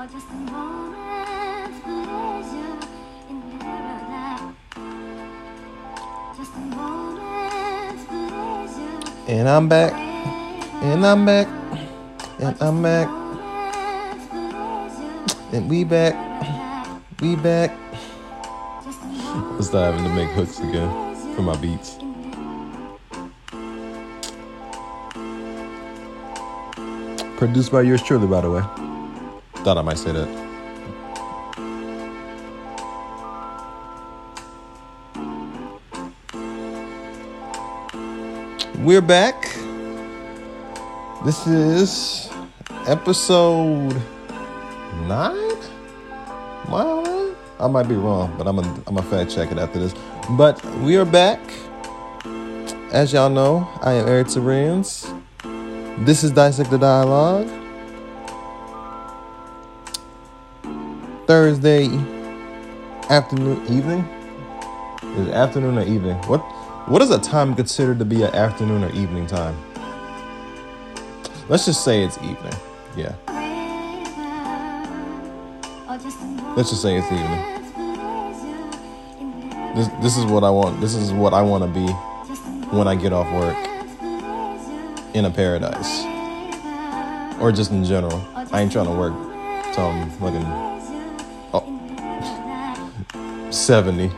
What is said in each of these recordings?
or just a moment's pleasure in paradise. Just a moment's pleasure. And I'm back. And I'm back. And I'm back. And we back. We back. Just a moment's start having to make hooks again for my beats. Produced by yours truly, by the way. Thought I might say that. We're back. This is episode nine. I might be wrong, but I'm a I'm a fact check it after this. But we are back. As y'all know, I am Eric Terrence. This is Dissect the Dialogue. Thursday afternoon, evening. Is afternoon or evening? What what is a time considered to be an afternoon or evening time? Let's just say it's evening. Yeah, let's just say it's evening. This this is what I want. This is what I want to be when I get off work in a paradise, or just in general. I ain't trying to work till I'm oh, 70.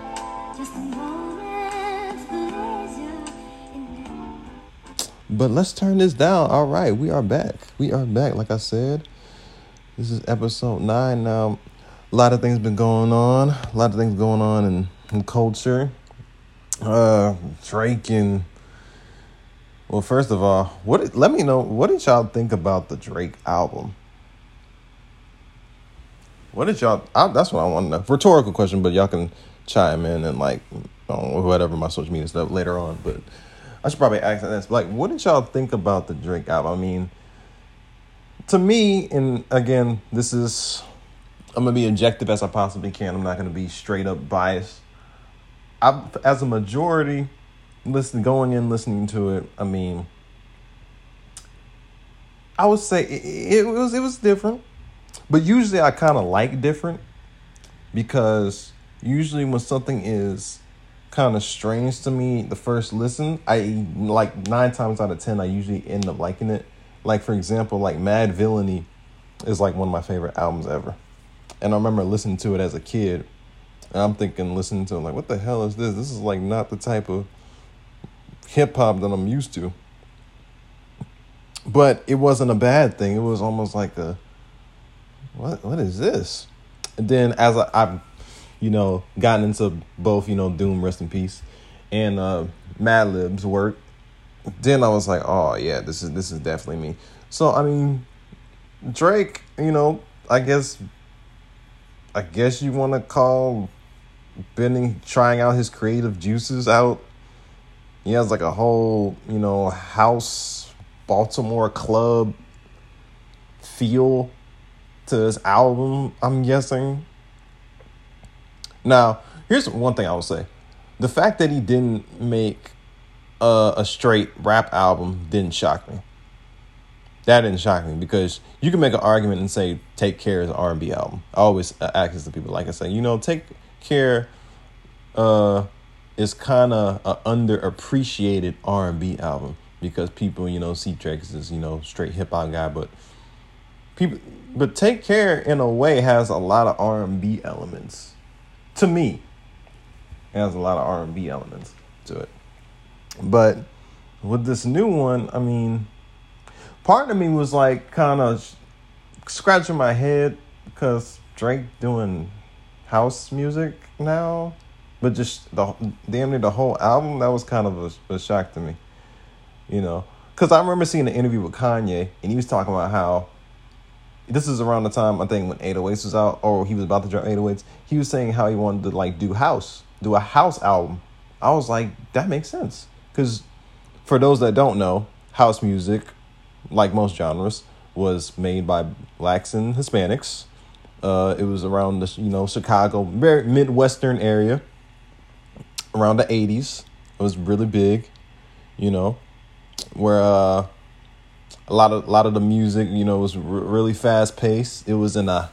But let's turn this down. All right, we are back. We are back. Like I said, this is episode nine. Now, a lot of things been going on. A lot of things going on in, in culture. Uh, Drake and well, first of all, what? Let me know. What did y'all think about the Drake album? What did y'all? I, that's what I want to know. Rhetorical question, but y'all can chime in and like on whatever my social media stuff later on. But I should probably ask this. Like, what did y'all think about the Drake album? I mean, to me, and again, this is I'm gonna be objective as I possibly can. I'm not gonna be straight up biased. I, as a majority, listen, going in, listening to it. I mean, I would say it, it was it was different, but usually I kind of like different because usually when something is kind of strange to me the first listen, I like nine times out of ten I usually end up liking it. Like for example, like Madvillainy is like one of my favorite albums ever, and I remember listening to it as a kid. And I'm thinking, listening to it, like, what the hell is this? This is like not the type of hip hop that I'm used to. But it wasn't a bad thing. It was almost like a what what is this? And then as I, I've you know gotten into both, you know, Doom Rest in Peace and uh Madlib's work, then I was like, oh yeah, this is this is definitely me. So I mean Drake, you know, I guess I guess you wanna call bending trying out his creative juices out he has like a whole, you know, house Baltimore club feel to this album, I'm guessing. Now, here's one thing I will say. The fact that he didn't make a, a straight rap album didn't shock me. That didn't shock me because you can make an argument and say "Take Care" is an R and B album. I always uh, ask to people, like I say, you know, "Take Care" uh, is kind of an underappreciated R and B album because people, you know, see Drake as you know straight hip hop guy, but people, but "Take Care" in a way has a lot of R and B elements. To me, it has a lot of R and B elements to it, but with this new one, I mean part of me was like kind of scratching my head because Drake doing house music now, but just the damn near the whole album that was kind of a, a shock to me, you know, because I remember seeing an interview with Kanye and he was talking about how this is around the time I think when 808s was out or he was about to drop 808s. He was saying how he wanted to like do house, do a house album. I was like, that makes sense because for those that don't know, house music like most genres, was made by blacks and Hispanics. Uh, it was around the you know Chicago, very midwestern area. Around the eighties, it was really big, you know, where uh, a lot of a lot of the music, you know, was r- really fast paced. It was in a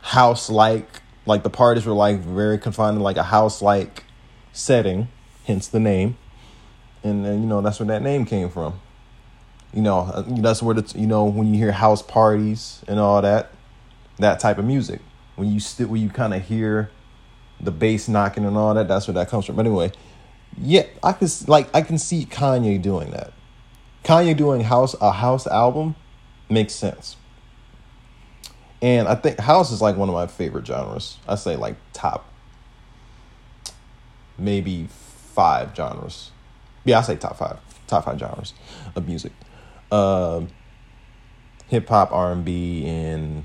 house like, like the parties were like very confined to like a house like setting, hence the name. And then, you know, that's where that name came from. You know, uh, that's where the, you know, when you hear house parties and all that, that type of music. When you sit, when you kind of hear the bass knocking and all that, that's where that comes from. But anyway, yeah, I can like I can see Kanye doing that. Kanye doing house a house album makes sense. And I think house is like one of my favorite genres. I say like top maybe five genres. Yeah, I say top five. Top five genres of music. Um hip hop, R and B, and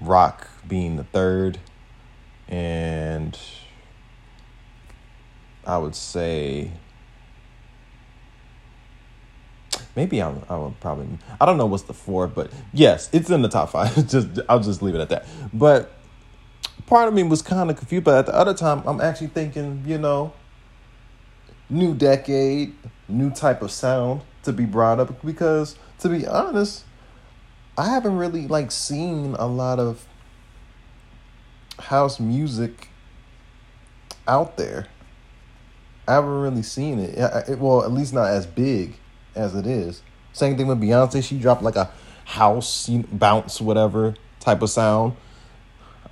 rock being the third. And I would say maybe I'm, I would probably I don't know what's the fourth, but yes, it's in the top five. just I'll just leave it at that. But part of me was kind of confused, but at the other time, I'm actually thinking, you know, new decade, new type of sound to be brought up because to be honest, I haven't really like seen a lot of house music out there. I haven't really seen it. I- I- Well, at least not as big as it is. Same thing with Beyonce. She dropped like a house bounce, whatever type of sound.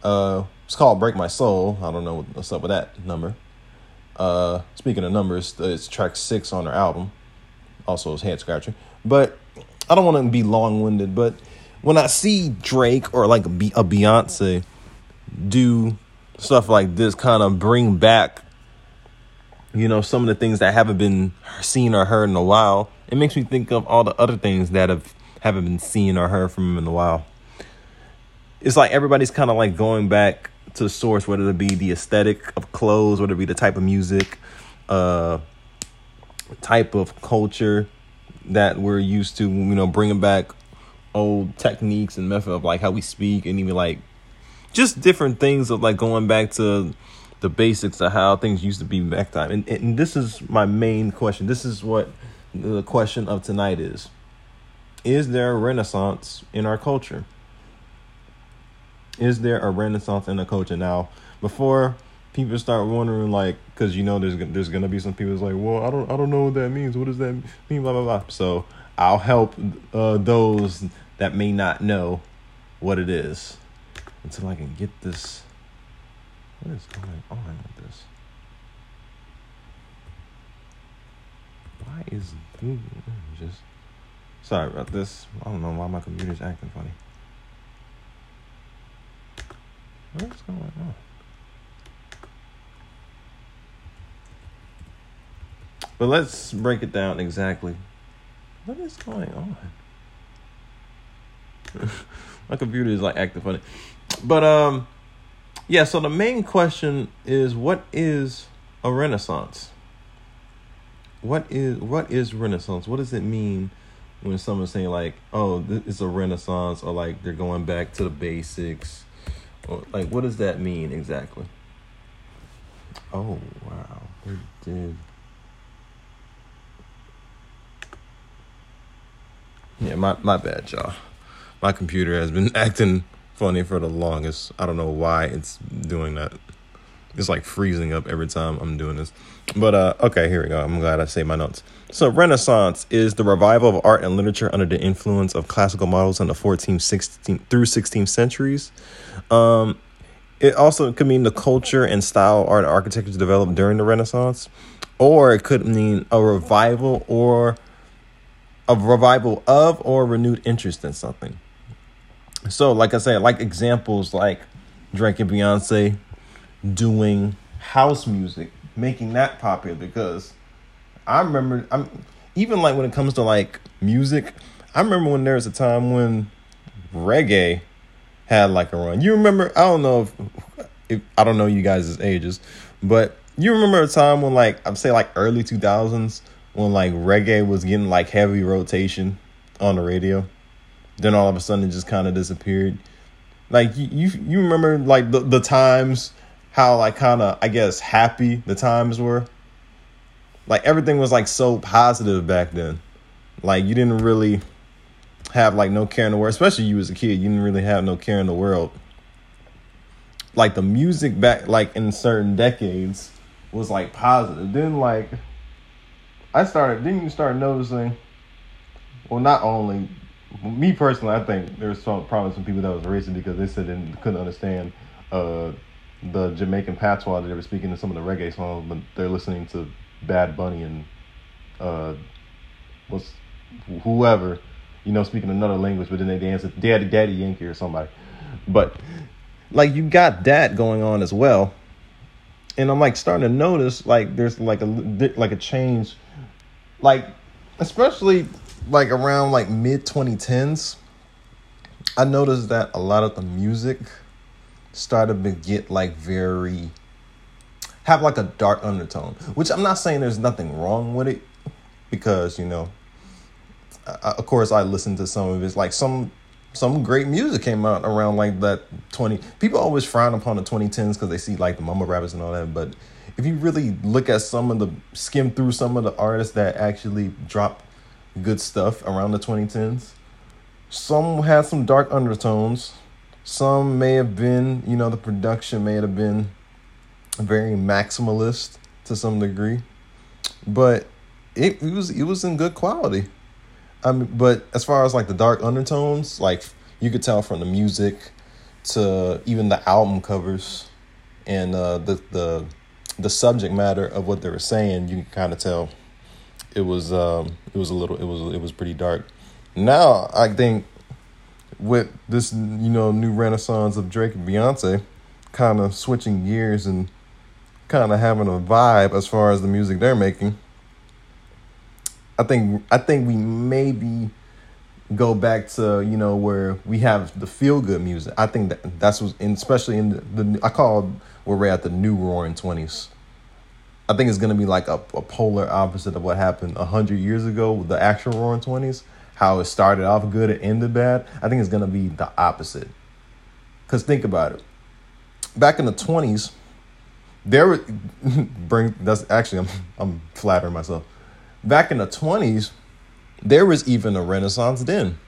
Uh, it's called "Break My Soul." I don't know what's up with that number. Uh, speaking of numbers, it's track six on her album. Also, it's head scratcher. But I don't want to be long winded. But when I see Drake or like a Beyonce do stuff like this, kind of bring back you know some of the things that haven't been seen or heard in a while. It makes me think of all the other things that have haven't been seen or heard from him in a while. It's like everybody's kind of like going back to source whether it be the aesthetic of clothes whether it be the type of music uh type of culture that we're used to you know bringing back old techniques and method of like how we speak and even like just different things of like going back to the basics of how things used to be back time. And, and this is my main question. This is what the question of tonight is. Is there a renaissance in our culture? Is there a renaissance in the culture now? Before people start wondering, like, because you know there's there's gonna be some people that's like, well, I don't I don't know what that means. What does that mean? Blah blah blah. So I'll help uh, those that may not know what it is until I can get this. What is going on with this? Why is just? Sorry about this. I don't know why my computer's acting funny. What's going on? But let's break it down exactly. What is going on? my computer is like acting funny. But um yeah, so the main question is what is a renaissance? What is what is renaissance? What does it mean when someone's saying like, "Oh, is a renaissance," or like they're going back to the basics, or like what does that mean exactly? Oh wow, they did. Yeah, my my bad, y'all. My computer has been acting funny for the longest. I don't know why it's doing that. It's like freezing up every time I'm doing this. But uh okay, here we go. I'm glad I saved my notes. So Renaissance is the revival of art and literature under the influence of classical models in the 14th, 16th through 16th centuries. Um it also could mean the culture and style art and architecture developed during the Renaissance, or it could mean a revival or a revival of or renewed interest in something. So, like I said, like examples like Drake and Beyonce doing house music, making that popular because I remember I'm even like when it comes to like music, I remember when there was a time when reggae had like a run. You remember I don't know if, if I don't know you guys' ages, but you remember a time when like I'm say like early 2000s when like reggae was getting like heavy rotation on the radio. Then all of a sudden it just kind of disappeared. Like you, you, remember like the the times how like kind of I guess happy the times were. Like everything was like so positive back then. Like you didn't really have like no care in the world, especially you as a kid. You didn't really have no care in the world. like the music back like in certain decades was like positive. Then like I started then you start noticing well not only me personally I think there's some probably some people that was racist because they said they couldn't understand uh the Jamaican patois that they were speaking in some of the reggae songs, but they're listening to Bad Bunny and uh what's whoever, you know, speaking another language, but then they dance with Daddy Daddy Yankee or somebody. But like you got that going on as well and i'm like starting to notice like there's like a like a change like especially like around like mid 2010s i noticed that a lot of the music started to get like very have like a dark undertone which i'm not saying there's nothing wrong with it because you know I, of course i listened to some of it. Like some some great music came out around like that 20 people always frown upon the 2010s because they see like the mumble rappers and all that but if you really look at some of the skim through some of the artists that actually drop good stuff around the 2010s some had some dark undertones. Some may have been you know the production may have been very maximalist to some degree but it, it was it was in good quality. I mean, but as far as like the dark undertones, like you could tell from the music to even the album covers and uh, the the the subject matter of what they were saying, you can kind of tell it was um, it was a little it was it was pretty dark. Now I think with this you know new renaissance of Drake and Beyonce, kind of switching gears and kind of having a vibe as far as the music they're making I think I think we maybe go back to you know where we have the feel good music. I think that that's what, especially in the, the I call where we're at the new Roaring Twenties. I think it's gonna be like a, a polar opposite of what happened hundred years ago with the actual Roaring Twenties. How it started off good and ended bad. I think it's gonna be the opposite. Cause think about it. Back in the twenties, there were bring that's actually I'm I'm flattering myself back in the 20s, there was even a renaissance then.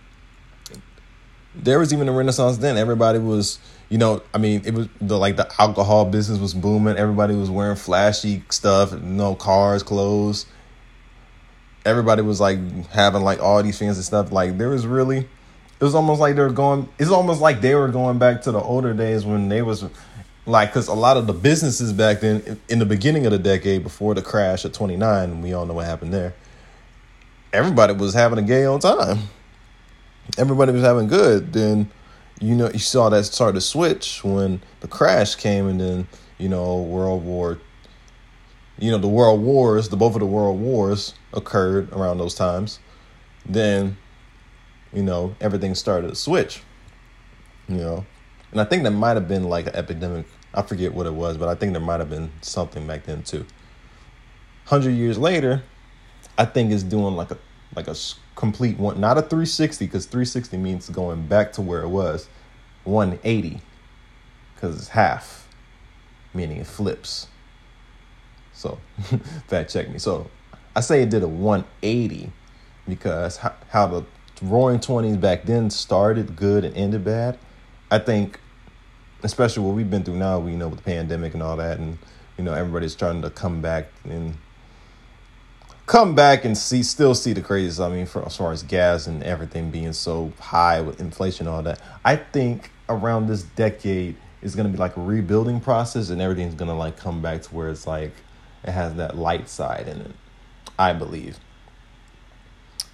There was even a renaissance then. Everybody was, you know, I mean, it was the like the alcohol business was booming. Everybody was wearing flashy stuff, you know, cars, clothes. Everybody was like having like all these fancy stuff. Like there was really, it was almost like they were going. It's almost like they were going back to the older days when they was like because a lot of the businesses back then in the beginning of the decade before the crash of 29 we all know what happened there everybody was having a gay on time everybody was having good then you know you saw that start to switch when the crash came and then you know world war you know the world wars the both of the world wars occurred around those times then you know everything started to switch you know and I think there might have been like an epidemic. I forget what it was, but I think there might have been something back then too. Hundred years later, I think it's doing like a like a complete one, not a 360, because 360 means going back to where it was. 180, because it's half, meaning it flips. So, fact check me. So, I say it did a 180 because how, how the Roaring Twenties back then started good and ended bad. I think especially what we've been through now, we you know with the pandemic and all that, and you know everybody's trying to come back and come back and see still see the crazies. I mean, for as far as gas and everything being so high with inflation all that, I think around this decade is gonna be like a rebuilding process, and everything's gonna like come back to where it's like it has that light side in it. I believe.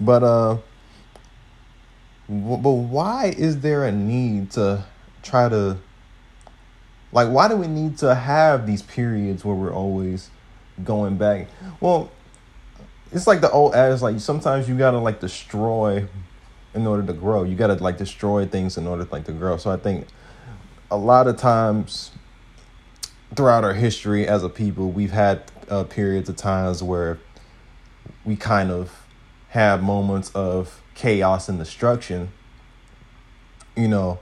But uh, but why is there a need to try to like, why do we need to have these periods where we're always going back? Well, it's like the old adage, like sometimes you gotta like destroy in order to grow. You gotta like destroy things in order like to grow. So I think a lot of times throughout our history as a people, we've had uh, periods of times where we kind of have moments of chaos and destruction. You know,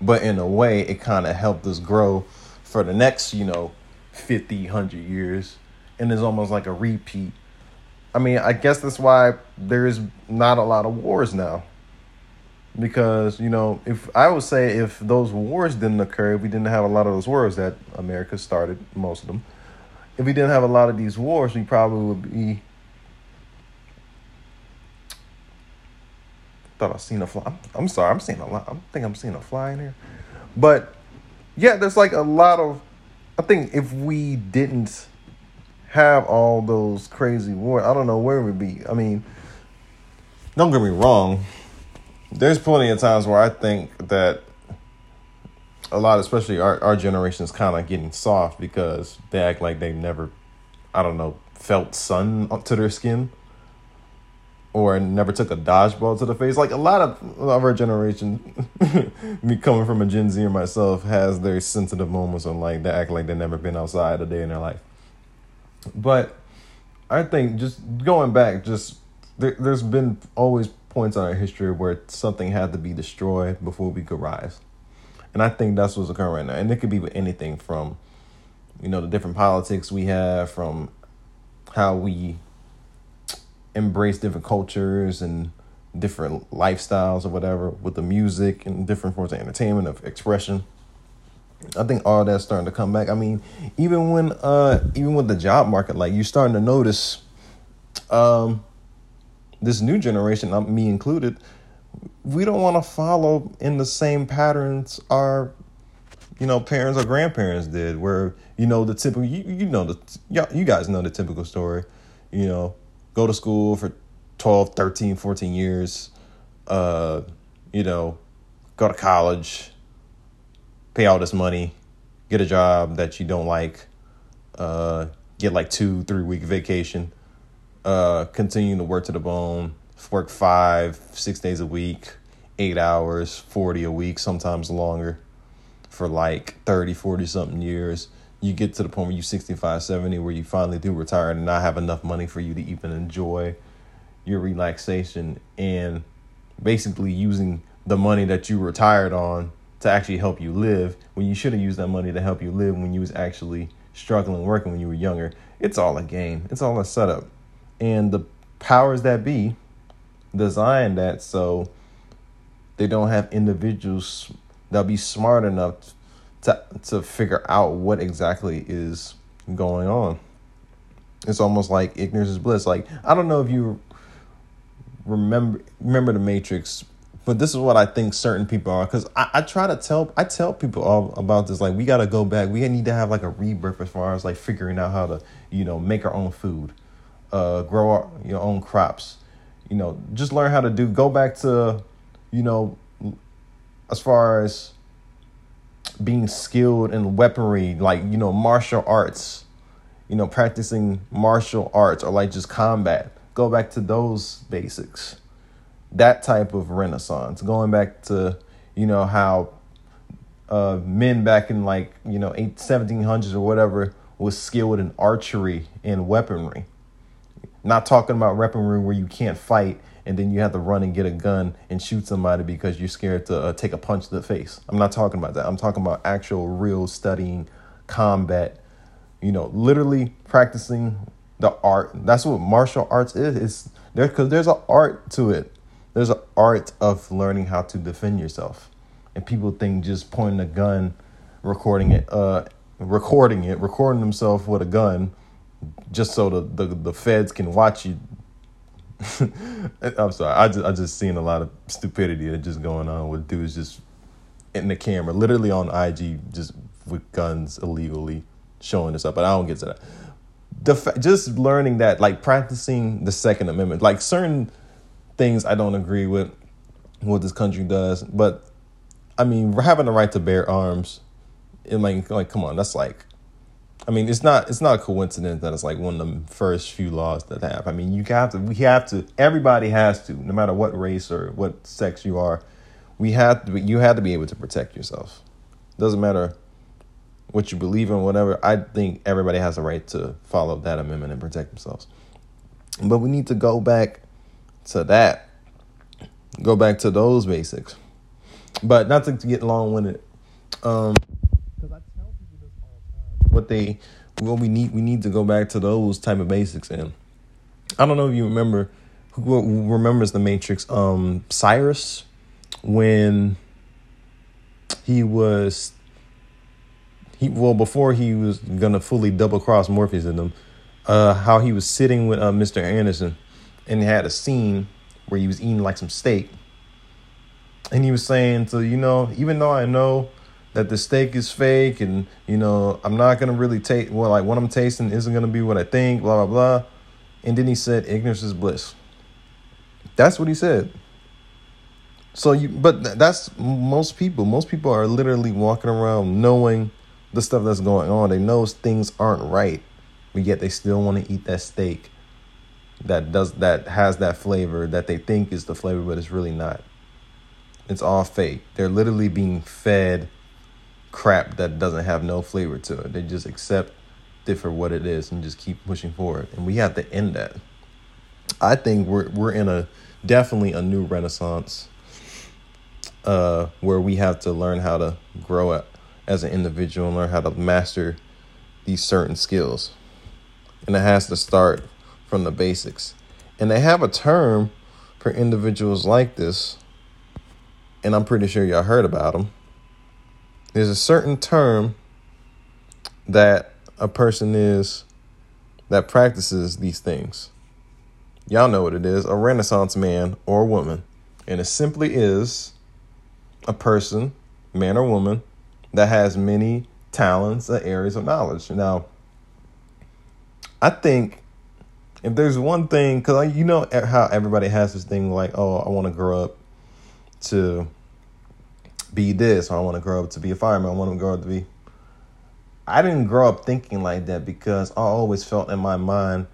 but in a way it kind of helped us grow for the next you know 50 100 years and it's almost like a repeat i mean i guess that's why there is not a lot of wars now because you know if I would say if those wars didn't occur, if we didn't have a lot of those wars that America started, most of them. If we didn't have a lot of these wars, we probably would be. Thought I seen a fly. I'm sorry, I'm seeing a lot. I think I'm seeing a fly in here, but yeah, there's like a lot of. I think if we didn't have all those crazy wars, I don't know where we'd be. I mean, don't get me wrong. There's plenty of times where I think that a lot, especially our, our generation, is kind of getting soft because they act like they've never, I don't know, felt sun to their skin or never took a dodgeball to the face. Like a lot of, of our generation, me coming from a Gen Z or myself, has their sensitive moments on like they act like they've never been outside a day in their life. But I think just going back, just there, there's been always points in our history where something had to be destroyed before we could rise. And I think that's what's occurring right now. And it could be with anything from, you know, the different politics we have, from how we embrace different cultures and different lifestyles or whatever with the music and different forms of entertainment of expression. I think all that's starting to come back. I mean, even when uh even with the job market, like you're starting to notice um this new generation, me included, we don't want to follow in the same patterns our you know parents or grandparents did where you know the typical you, you know the you guys know the typical story you know go to school for 12 13 14 years uh you know go to college pay all this money get a job that you don't like uh get like two three week vacation uh continue to work to the bone work five, six days a week, eight hours, 40 a week, sometimes longer for like 30, 40 something years. You get to the point where you're 65, 70, where you finally do retire and not have enough money for you to even enjoy your relaxation and basically using the money that you retired on to actually help you live when you should have used that money to help you live when you was actually struggling working when you were younger. It's all a game. It's all a setup. And the powers that be designed that so they don't have individuals that'll be smart enough to to figure out what exactly is going on. It's almost like ignorance is bliss. Like I don't know if you remember remember the Matrix, but this is what I think certain people are. Because I, I try to tell I tell people all about this. Like we got to go back. We need to have like a rebirth as far as like figuring out how to you know make our own food, uh, grow our, your own crops you know, just learn how to do. Go back to, you know, as far as being skilled in weaponry, like you know, martial arts. You know, practicing martial arts or like just combat. Go back to those basics. That type of renaissance. Going back to, you know, how uh, men back in like, you know, eight, 1700s or whatever was skilled in archery and weaponry not talking about weaponry where you can't fight and then you have to run and get a gun and shoot somebody because you're scared to uh, take a punch to the face. I'm not talking about that. I'm talking about actual, real studying combat. You know, literally practicing the art. That's what martial arts is. It's there because there's an art to it. There's an art of learning how to defend yourself, and people think just pointing a gun, recording it, uh, recording it, recording themselves with a gun just so the, the, the feds can watch you. I'm sorry. I just I just seen a lot of stupidity that just going on with dudes just in the camera, literally on IG, just with guns illegally showing this up. But I don't get to that. The fa- just learning that, like practicing the Second Amendment, like certain things I don't agree with what this country does, but I mean, having the right to bear arms, and like like come on, that's like I mean, it's not it's not a coincidence that it's like one of the first few laws that have. I mean, you have to we have to everybody has to, no matter what race or what sex you are, we have to you have to be able to protect yourself. Doesn't matter what you believe in, whatever. I think everybody has a right to follow that amendment and protect themselves. But we need to go back to that. Go back to those basics. But not to get long winded. Um what they what we need we need to go back to those type of basics and I don't know if you remember who remembers the Matrix um Cyrus when he was he well before he was gonna fully double cross Morpheus in them, uh, how he was sitting with uh, Mr. Anderson, and he had a scene where he was eating like some steak, and he was saying, so you know, even though I know that the steak is fake, and you know, I'm not gonna really take well, like what I'm tasting isn't gonna be what I think, blah blah blah, and then he said, ignorance is bliss. That's what he said. So you, but that's most people. Most people are literally walking around knowing the stuff that's going on. They know things aren't right, but yet they still want to eat that steak that does that has that flavor that they think is the flavor, but it's really not. It's all fake. They're literally being fed crap that doesn't have no flavor to it. They just accept it for what it is and just keep pushing forward. And we have to end that. I think we're we're in a definitely a new renaissance uh, where we have to learn how to grow up as an individual and learn how to master these certain skills. And it has to start from the basics. And they have a term for individuals like this, and I'm pretty sure y'all heard about them. There's a certain term that a person is that practices these things. Y'all know what it is a Renaissance man or woman. And it simply is a person, man or woman, that has many talents and areas of knowledge. Now, I think if there's one thing, because you know how everybody has this thing like, oh, I want to grow up to be this, or I want to grow up to be a fireman, I want to grow up to be. I didn't grow up thinking like that because I always felt in my mind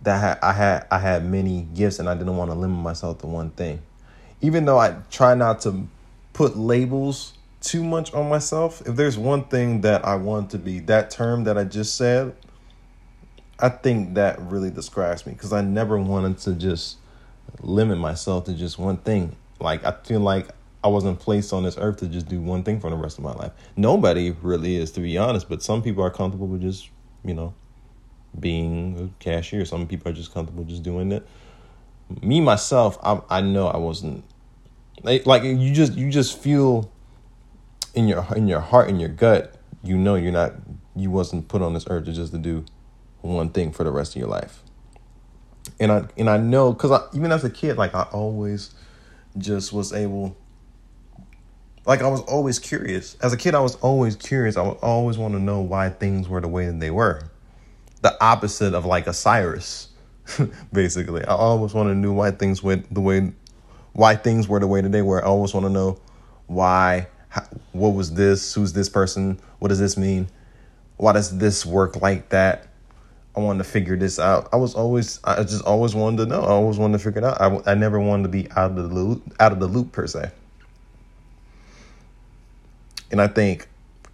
that I had I had many gifts and I didn't want to limit myself to one thing. Even though I try not to put labels too much on myself, if there's one thing that I want to be, that term that I just said, I think that really describes me because I never wanted to just limit myself to just one thing. Like I feel like I wasn't placed on this earth to just do one thing for the rest of my life. Nobody really is, to be honest. But some people are comfortable with just, you know, being a cashier. Some people are just comfortable just doing it. Me myself, I I know I wasn't like, like you just you just feel in your in your heart in your gut, you know you're not you wasn't put on this earth to just to do one thing for the rest of your life. And I and I know because I, even as a kid, like I always just was able like I was always curious. As a kid, I was always curious. I would always want to know why things were the way that they were. The opposite of like a Cyrus, basically. I always want to know why things went the way, why things were the way that they were. I always want to know why, how, what was this, who's this person, what does this mean, why does this work like that. I wanted to figure this out. I was always, I just always wanted to know. I always wanted to figure it out. I, I never wanted to be out of the loop, out of the loop per se. And I think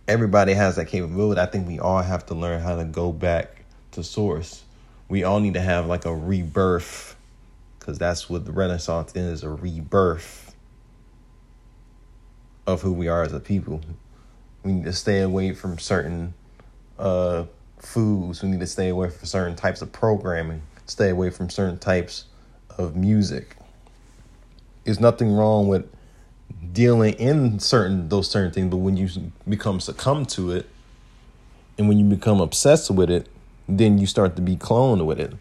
everybody has that capability. I think we all have to learn how to go back to source. We all need to have like a rebirth because that's what the Renaissance is a rebirth of who we are as a people. We need to stay away from certain uh, foods. We need to stay away from certain types of programming, stay away from certain types of music. There's nothing wrong with dealing in certain those certain things, but when you become succumb to it, and when you become obsessed with it, then you start to be cloned with it.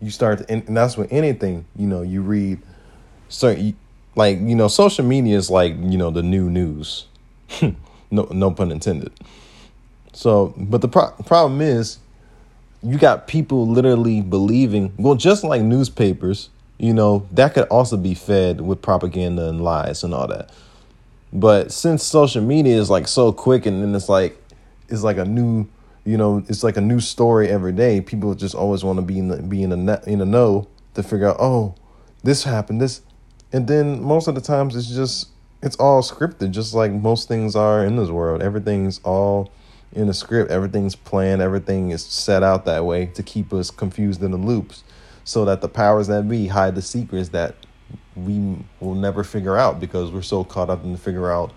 You start, to, and that's with anything. You know, you read certain, like you know, social media is like you know the new news. no, no pun intended. So, but the pro- problem is, you got people literally believing. Well, just like newspapers, you know, that could also be fed with propaganda and lies and all that. But since social media is like so quick and then it's like it's like a new, you know, it's like a new story every day. People just always want to be in the, be in the in the know to figure out, oh, this happened, this, and then most of the times it's just it's all scripted, just like most things are in this world. Everything's all in the script. Everything's planned. Everything is set out that way to keep us confused in the loops so that the powers that be hide the secrets that we will never figure out because we're so caught up in to figure out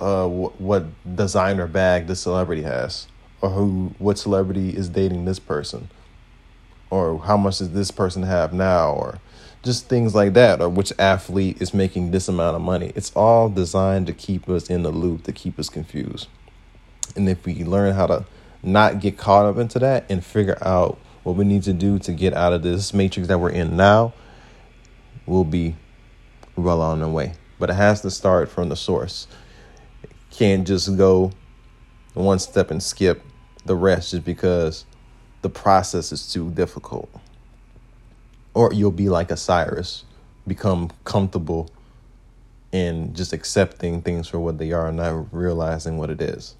uh, what, what designer bag the celebrity has or who what celebrity is dating this person or how much does this person have now or just things like that, or which athlete is making this amount of money. It's all designed to keep us in the loop, to keep us confused. And if we learn how to not get caught up into that and figure out what we need to do to get out of this matrix that we're in now, we'll be well on the way. But it has to start from the source. Can't just go one step and skip the rest just because the process is too difficult. Or you'll be like Cyrus, become comfortable in just accepting things for what they are and not realizing what it is.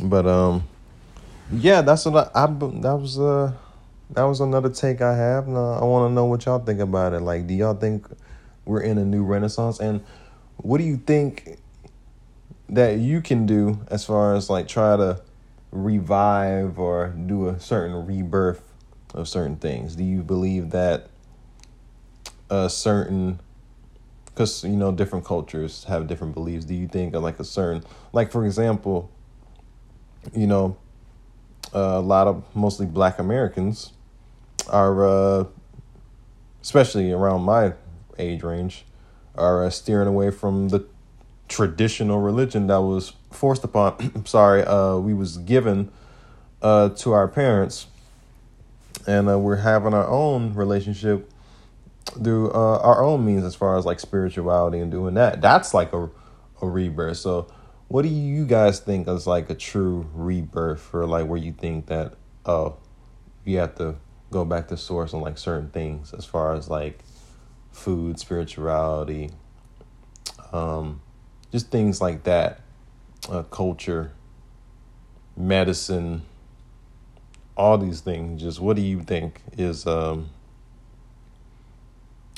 But um yeah, that's what I, I that was uh that was another take I have. Uh, I want to know what y'all think about it. Like, do y'all think we're in a new renaissance? And what do you think that you can do as far as like try to revive or do a certain rebirth of certain things? Do you believe that a certain because you know different cultures have different beliefs do you think like a certain like for example you know uh, a lot of mostly black americans are uh, especially around my age range are uh, steering away from the traditional religion that was forced upon sorry uh we was given uh to our parents. And uh, we're having our own relationship through uh, our own means as far as like spirituality and doing that. That's like a a rebirth. So what do you guys think is like a true rebirth or like where you think that oh you have to go back to source on like certain things as far as like food spirituality um just things like that uh, culture medicine all these things just what do you think is um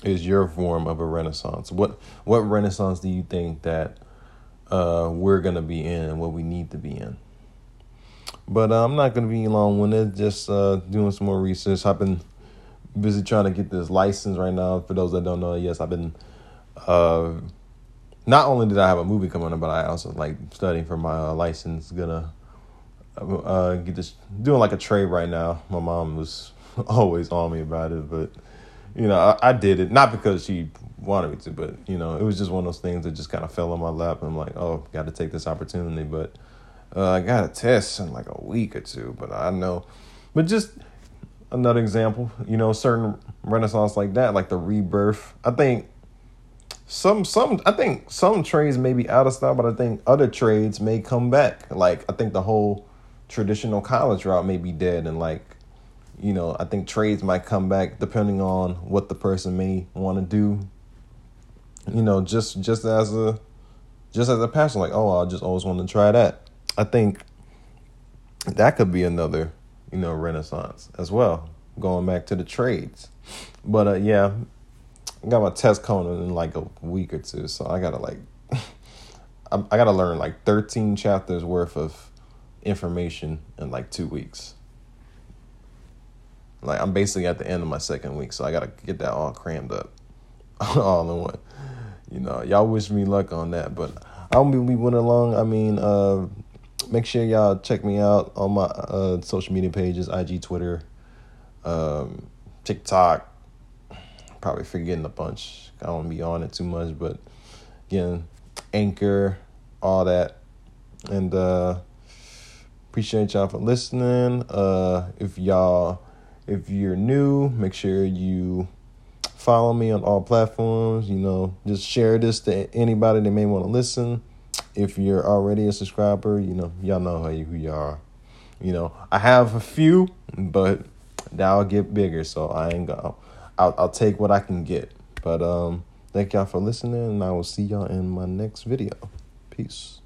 is your form of a renaissance? What what renaissance do you think that uh we're gonna be in and what we need to be in but uh, i'm not gonna be long winded just uh doing some more research i've been busy trying to get this license right now for those that don't know yes i've been uh not only did I have a movie coming up, but I also like studying for my uh, license. Gonna uh, get this doing like a trade right now. My mom was always on me about it, but you know I, I did it not because she wanted me to, but you know it was just one of those things that just kind of fell on my lap. I'm like, oh, got to take this opportunity, but uh, I got a test in like a week or two. But I know, but just another example, you know, certain renaissance like that, like the rebirth. I think some some I think some trades may be out of style, but I think other trades may come back. Like I think the whole traditional college route may be dead, and like you know I think trades might come back depending on what the person may want to do. You know, just just as a just as a passion, like oh I just always want to try that. I think that could be another you know renaissance as well, going back to the trades. But uh, yeah, I got my test coming in like a week or two, so I gotta like, I, I gotta learn like thirteen chapters worth of information in like two weeks. Like I'm basically at the end of my second week, so I gotta get that all crammed up, all in one. You know, y'all wish me luck on that, but I'll be we went along. I mean, uh, make sure y'all check me out on my uh, social media pages, IG, Twitter, um, TikTok probably forgetting a bunch. I don't be on it too much, but again, Anchor, all that. And uh appreciate y'all for listening. Uh if y'all if you're new, make sure you follow me on all platforms, you know, just share this to anybody that may want to listen. If you're already a subscriber, you know, y'all know who you, who you are. You know, I have a few, but that'll get bigger, so I ain't gonna I'll I'll take what I can get. But um, thank y'all for listening, and I will see y'all in my next video. Peace.